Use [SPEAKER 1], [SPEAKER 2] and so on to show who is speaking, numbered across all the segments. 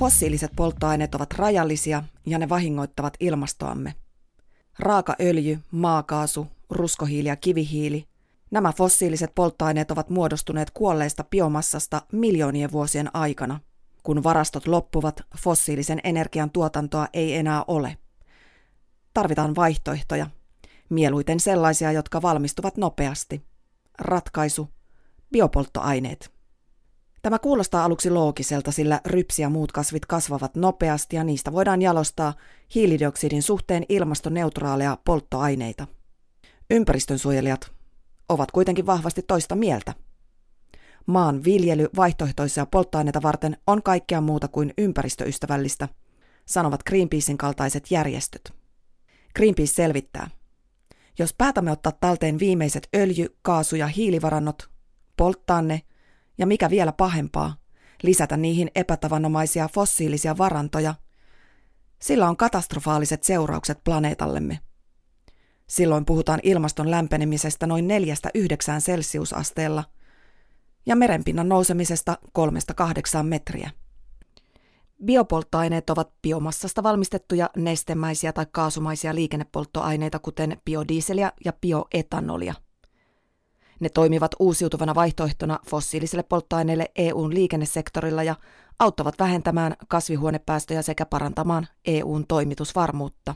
[SPEAKER 1] Fossiiliset polttoaineet ovat rajallisia ja ne vahingoittavat ilmastoamme. Raakaöljy, maakaasu, ruskohiili ja kivihiili. Nämä fossiiliset polttoaineet ovat muodostuneet kuolleista biomassasta miljoonien vuosien aikana. Kun varastot loppuvat, fossiilisen energian tuotantoa ei enää ole. Tarvitaan vaihtoehtoja, mieluiten sellaisia, jotka valmistuvat nopeasti. Ratkaisu, biopolttoaineet. Tämä kuulostaa aluksi loogiselta, sillä rypsi ja muut kasvit kasvavat nopeasti ja niistä voidaan jalostaa hiilidioksidin suhteen ilmastoneutraaleja polttoaineita. Ympäristönsuojelijat ovat kuitenkin vahvasti toista mieltä. Maan viljely vaihtoehtoisia polttoaineita varten on kaikkea muuta kuin ympäristöystävällistä, sanovat Greenpeacein kaltaiset järjestöt. Greenpeace selvittää. Jos päätämme ottaa talteen viimeiset öljy-, kaasu- ja hiilivarannot, polttaa ne ja mikä vielä pahempaa, lisätä niihin epätavanomaisia fossiilisia varantoja, sillä on katastrofaaliset seuraukset planeetallemme. Silloin puhutaan ilmaston lämpenemisestä noin 4-9 celsiusasteella ja merenpinnan nousemisesta 3-8 metriä. Biopolttoaineet ovat biomassasta valmistettuja nestemäisiä tai kaasumaisia liikennepolttoaineita, kuten biodieseliä ja bioetanolia – ne toimivat uusiutuvana vaihtoehtona fossiilisille polttoaineille EUn liikennesektorilla ja auttavat vähentämään kasvihuonepäästöjä sekä parantamaan EUn toimitusvarmuutta.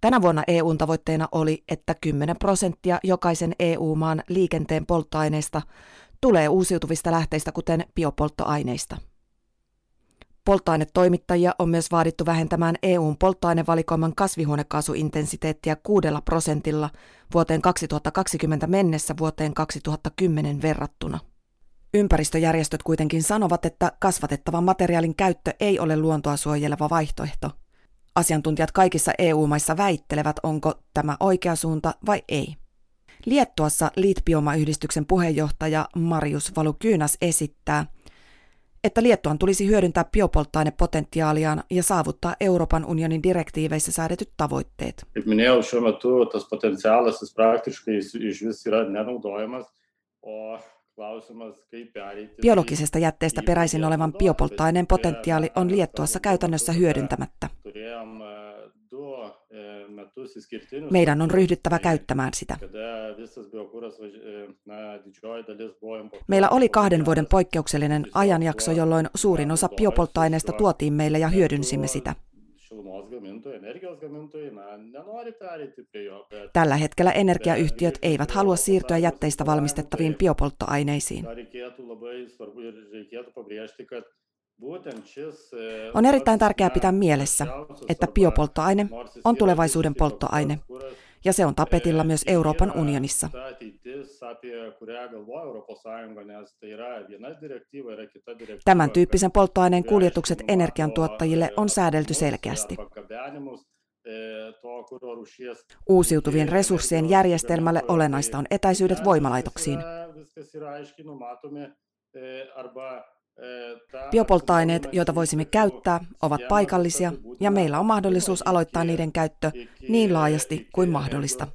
[SPEAKER 1] Tänä vuonna EUn tavoitteena oli, että 10 prosenttia jokaisen EU-maan liikenteen polttoaineista tulee uusiutuvista lähteistä, kuten biopolttoaineista. Polttoainetoimittajia on myös vaadittu vähentämään EUn polttoainevalikoiman kasvihuonekaasuintensiteettiä kuudella prosentilla vuoteen 2020 mennessä vuoteen 2010 verrattuna. Ympäristöjärjestöt kuitenkin sanovat, että kasvatettavan materiaalin käyttö ei ole luontoa suojeleva vaihtoehto. Asiantuntijat kaikissa EU-maissa väittelevät, onko tämä oikea suunta vai ei. Liettuassa Litbioma-yhdistyksen puheenjohtaja Marius Valukyynas esittää – että Liettuan tulisi hyödyntää biopolttoainepotentiaaliaan ja saavuttaa Euroopan unionin direktiiveissä säädetyt tavoitteet. Biologisesta jätteestä peräisin olevan biopolttoaineen potentiaali on Liettuassa käytännössä hyödyntämättä. Meidän on ryhdyttävä käyttämään sitä. Meillä oli kahden vuoden poikkeuksellinen ajanjakso, jolloin suurin osa biopolttoaineesta tuotiin meille ja hyödynsimme sitä. Tällä hetkellä energiayhtiöt eivät halua siirtyä jätteistä valmistettaviin biopolttoaineisiin. On erittäin tärkeää pitää mielessä, että biopolttoaine on tulevaisuuden polttoaine, ja se on tapetilla myös Euroopan unionissa. Tämän tyyppisen polttoaineen kuljetukset energiantuottajille on säädelty selkeästi. Uusiutuvien resurssien järjestelmälle olennaista on etäisyydet voimalaitoksiin. Biopolttoaineet, joita voisimme käyttää, ovat paikallisia ja meillä on mahdollisuus aloittaa niiden käyttö niin laajasti kuin mahdollista.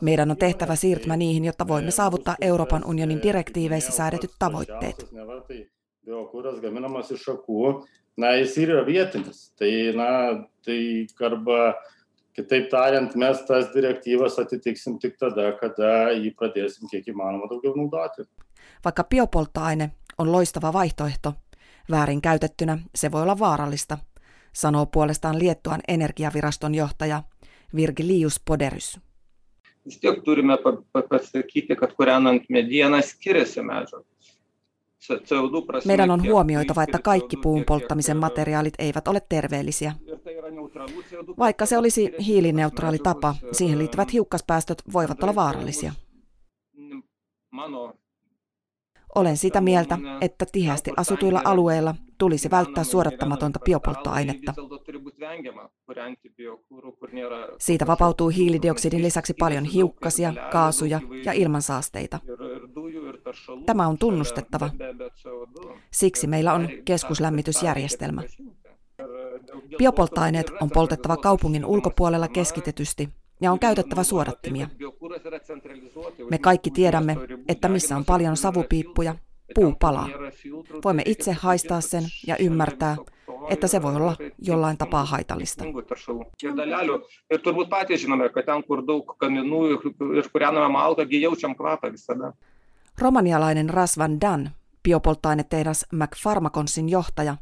[SPEAKER 1] Meidän on tehtävä siirtymä niihin, jotta voimme saavuttaa Euroopan unionin direktiiveissä säädetyt tavoitteet. Vaikka biopolttoaine on loistava vaihtoehto. Väärin käytettynä se voi olla vaarallista, sanoo puolestaan Liettuan energiaviraston johtaja Virgilius Poderys. Meidän on huomioitava, että kaikki puun polttamisen materiaalit eivät ole terveellisiä. Vaikka se olisi hiilineutraali tapa, siihen liittyvät hiukkaspäästöt voivat olla vaarallisia. Olen sitä mieltä, että tiheästi asutuilla alueilla tulisi välttää suodattamatonta biopolttoainetta. Siitä vapautuu hiilidioksidin lisäksi paljon hiukkasia, kaasuja ja ilmansaasteita. Tämä on tunnustettava. Siksi meillä on keskuslämmitysjärjestelmä. Biopolttoaineet on poltettava kaupungin ulkopuolella keskitetysti ja on käytettävä suodattimia. Me kaikki tiedämme, että missä on paljon savupiippuja, puu palaa. Voimme itse haistaa sen ja ymmärtää, että se voi olla jollain tapaa haitallista. Romanialainen Rasvan Dan, biopolttoainetehdas McPharmaconsin johtaja,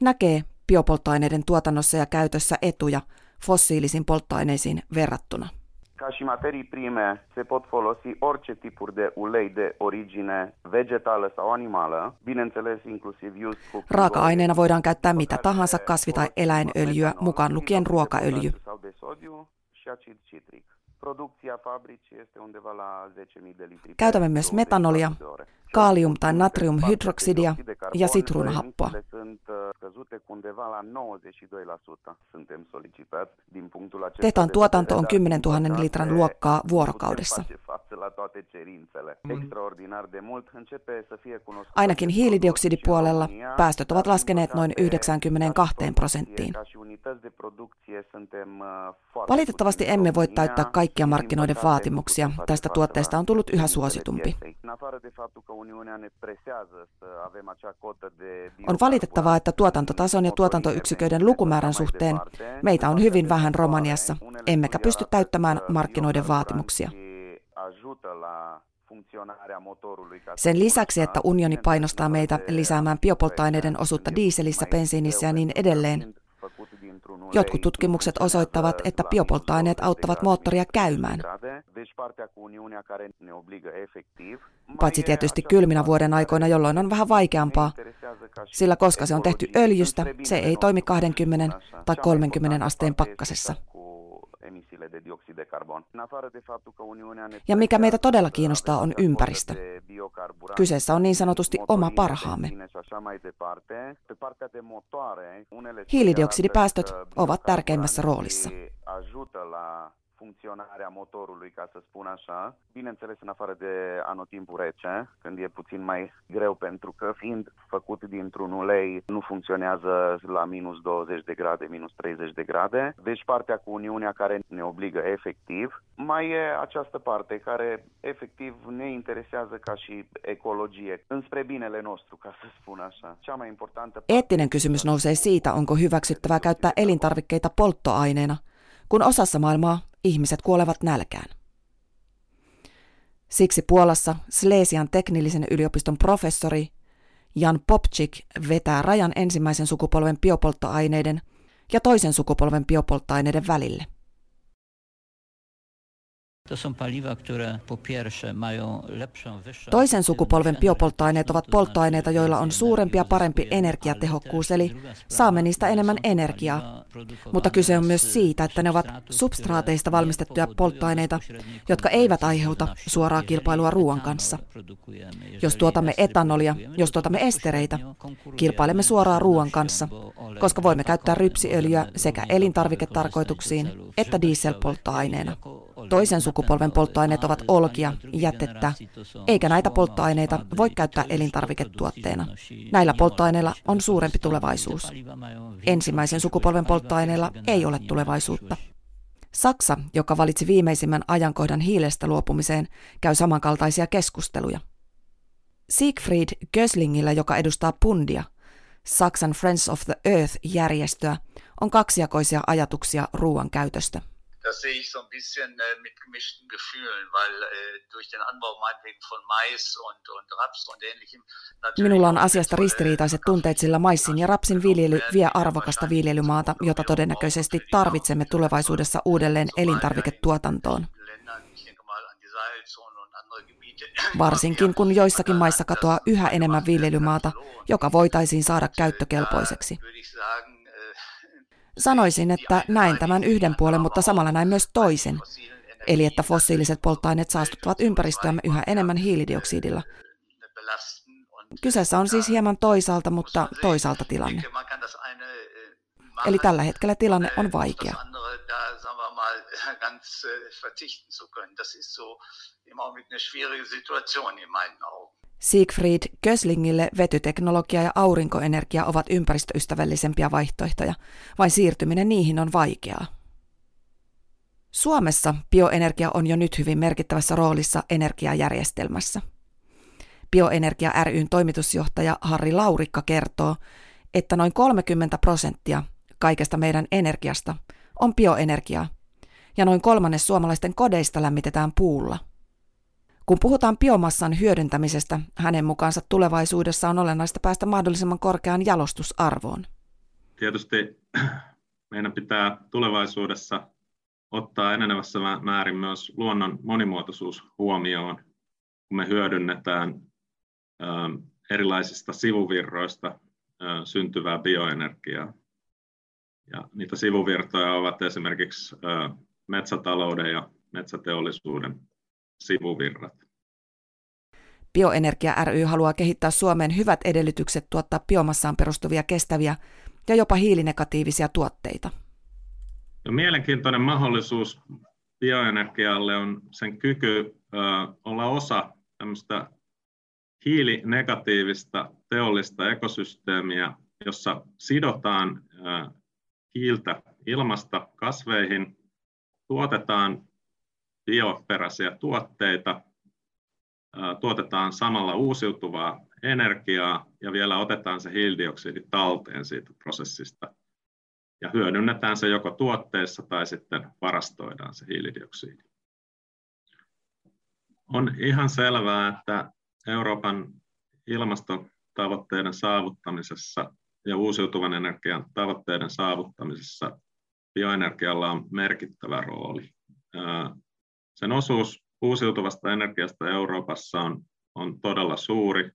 [SPEAKER 1] näkee biopolttoaineiden tuotannossa ja käytössä etuja fossiilisiin polttoaineisiin verrattuna.
[SPEAKER 2] Ca și materii prime se pot folosi orice tipuri de ulei de origine vegetală sau animală, bineînțeles inclusiv
[SPEAKER 1] Raaka-aineena voidaan käyttää mitä tahansa kasvi- tai eläinöljyä, mukaan lukien ruokaöljy. Käytämme myös metanolia, kaalium- tai natriumhydroksidia ja sitruunahappoa. Tehtaan tuotanto on 10 000 litran luokkaa vuorokaudessa. Ainakin hiilidioksidipuolella päästöt ovat laskeneet noin 92 prosenttiin. Valitettavasti emme voi täyttää kaikkia markkinoiden vaatimuksia. Tästä tuotteesta on tullut yhä suositumpi. On valitettavaa, että tuotantotason ja tuotantoyksiköiden lukumäärän suhteen meitä on hyvin vähän Romaniassa, emmekä pysty täyttämään markkinoiden vaatimuksia. Sen lisäksi, että unioni painostaa meitä lisäämään biopolttoaineiden osuutta diiselissä, bensiinissä ja niin edelleen, Jotkut tutkimukset osoittavat, että biopolttoaineet auttavat moottoria käymään. Paitsi tietysti kylminä vuoden aikoina, jolloin on vähän vaikeampaa, sillä koska se on tehty öljystä, se ei toimi 20 tai 30 asteen pakkasessa. Ja mikä meitä todella kiinnostaa on ympäristö. Kyseessä on niin sanotusti oma parhaamme. Hiilidioksidipäästöt ovat tärkeimmässä roolissa funcționarea motorului, ca să spun așa. Bineînțeles, în afară de anotimpul rece, când e puțin mai greu, pentru că fiind făcut dintr-un ulei, nu funcționează la minus 20 de grade, minus 30 de grade. Deci partea cu Uniunea care ne obligă efectiv. Mai e această parte care efectiv ne interesează ca și ecologie, înspre binele nostru, ca să spun așa. Cea mai importantă... Eettinen kysymys nousee siitä, onko hyväksyttävää käyttää elintarvikkeita polttoaineena, kun osassa maailmaa ihmiset kuolevat nälkään. Siksi Puolassa Slesian teknillisen yliopiston professori Jan Popczyk vetää rajan ensimmäisen sukupolven biopolttoaineiden ja toisen sukupolven biopolttoaineiden välille – Toisen sukupolven biopolttoaineet ovat polttoaineita, joilla on suurempi ja parempi energiatehokkuus, eli saamme niistä enemmän energiaa. Mutta kyse on myös siitä, että ne ovat substraateista valmistettuja polttoaineita, jotka eivät aiheuta suoraa kilpailua ruoan kanssa. Jos tuotamme etanolia, jos tuotamme estereitä, kilpailemme suoraan ruoan kanssa, koska voimme käyttää rypsiöljyä sekä elintarviketarkoituksiin että dieselpolttoaineena. Toisen sukupolven polttoaineet ovat olkia, jätettä, eikä näitä polttoaineita voi käyttää elintarviketuotteena. Näillä polttoaineilla on suurempi tulevaisuus. Ensimmäisen sukupolven polttoaineilla ei ole tulevaisuutta. Saksa, joka valitsi viimeisimmän ajankohdan hiilestä luopumiseen, käy samankaltaisia keskusteluja. Siegfried Göslingillä, joka edustaa Pundia, Saksan Friends of the Earth-järjestöä, on kaksijakoisia ajatuksia ruoan käytöstä. Das sehe ich so ein bisschen äh, mit gemischten Gefühlen, weil äh, durch den Anbau meinetwegen von Mais und, und Raps und ähnlichem... Minulla on asiasta ristiriitaiset tunteet, sillä maissin ja rapsin viljely vie arvokasta viljelymaata, jota todennäköisesti tarvitsemme tulevaisuudessa uudelleen elintarviketuotantoon. Varsinkin kun joissakin maissa katoaa yhä enemmän viljelymaata, joka voitaisiin saada käyttökelpoiseksi. Sanoisin, että näin tämän yhden puolen, mutta samalla näin myös toisen. Eli että fossiiliset polttoaineet saastuttavat ympäristöämme yhä enemmän hiilidioksidilla. Kyseessä on siis hieman toisaalta, mutta toisaalta tilanne. Eli tällä hetkellä tilanne on vaikea. Das ist so im Augenblick eine schwierige Situation in meinen Augen. Siegfried Köslingille vetyteknologia ja aurinkoenergia ovat ympäristöystävällisempiä vaihtoehtoja, vain siirtyminen niihin on vaikeaa. Suomessa bioenergia on jo nyt hyvin merkittävässä roolissa energiajärjestelmässä. Bioenergia ryn toimitusjohtaja Harri Laurikka kertoo, että noin 30 prosenttia kaikesta meidän energiasta on bioenergiaa, ja noin kolmannes suomalaisten kodeista lämmitetään puulla. Kun puhutaan biomassan hyödyntämisestä, hänen mukaansa tulevaisuudessa on olennaista päästä mahdollisimman korkeaan jalostusarvoon.
[SPEAKER 3] Tietysti meidän pitää tulevaisuudessa ottaa enenevässä määrin myös luonnon monimuotoisuus huomioon, kun me hyödynnetään erilaisista sivuvirroista syntyvää bioenergiaa. Ja niitä sivuvirtoja ovat esimerkiksi metsätalouden ja metsäteollisuuden sivuvirrat.
[SPEAKER 1] Bioenergia ry haluaa kehittää Suomeen hyvät edellytykset tuottaa biomassaan perustuvia kestäviä ja jopa hiilinegatiivisia tuotteita.
[SPEAKER 3] No, mielenkiintoinen mahdollisuus bioenergialle on sen kyky ö, olla osa tämmöistä hiilinegatiivista teollista ekosysteemiä, jossa sidotaan ö, hiiltä ilmasta kasveihin, tuotetaan bioperäisiä tuotteita, tuotetaan samalla uusiutuvaa energiaa ja vielä otetaan se hiilidioksidi talteen siitä prosessista ja hyödynnetään se joko tuotteessa tai sitten varastoidaan se hiilidioksidi. On ihan selvää, että Euroopan ilmastotavoitteiden saavuttamisessa ja uusiutuvan energian tavoitteiden saavuttamisessa bioenergialla on merkittävä rooli. Sen osuus uusiutuvasta energiasta Euroopassa on, on todella suuri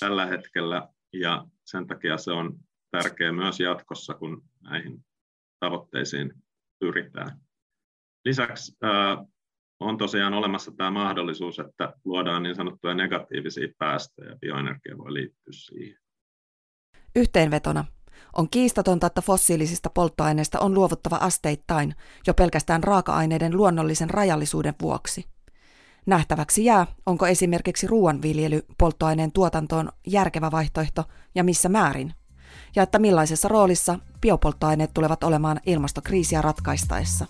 [SPEAKER 3] tällä hetkellä ja sen takia se on tärkeä myös jatkossa, kun näihin tavoitteisiin pyritään. Lisäksi on tosiaan olemassa tämä mahdollisuus, että luodaan niin sanottuja negatiivisia päästöjä, bioenergia voi liittyä siihen.
[SPEAKER 1] Yhteenvetona on kiistatonta, että fossiilisista polttoaineista on luovuttava asteittain jo pelkästään raaka-aineiden luonnollisen rajallisuuden vuoksi. Nähtäväksi jää, onko esimerkiksi ruoanviljely polttoaineen tuotantoon järkevä vaihtoehto ja missä määrin, ja että millaisessa roolissa biopolttoaineet tulevat olemaan ilmastokriisiä ratkaistaessa.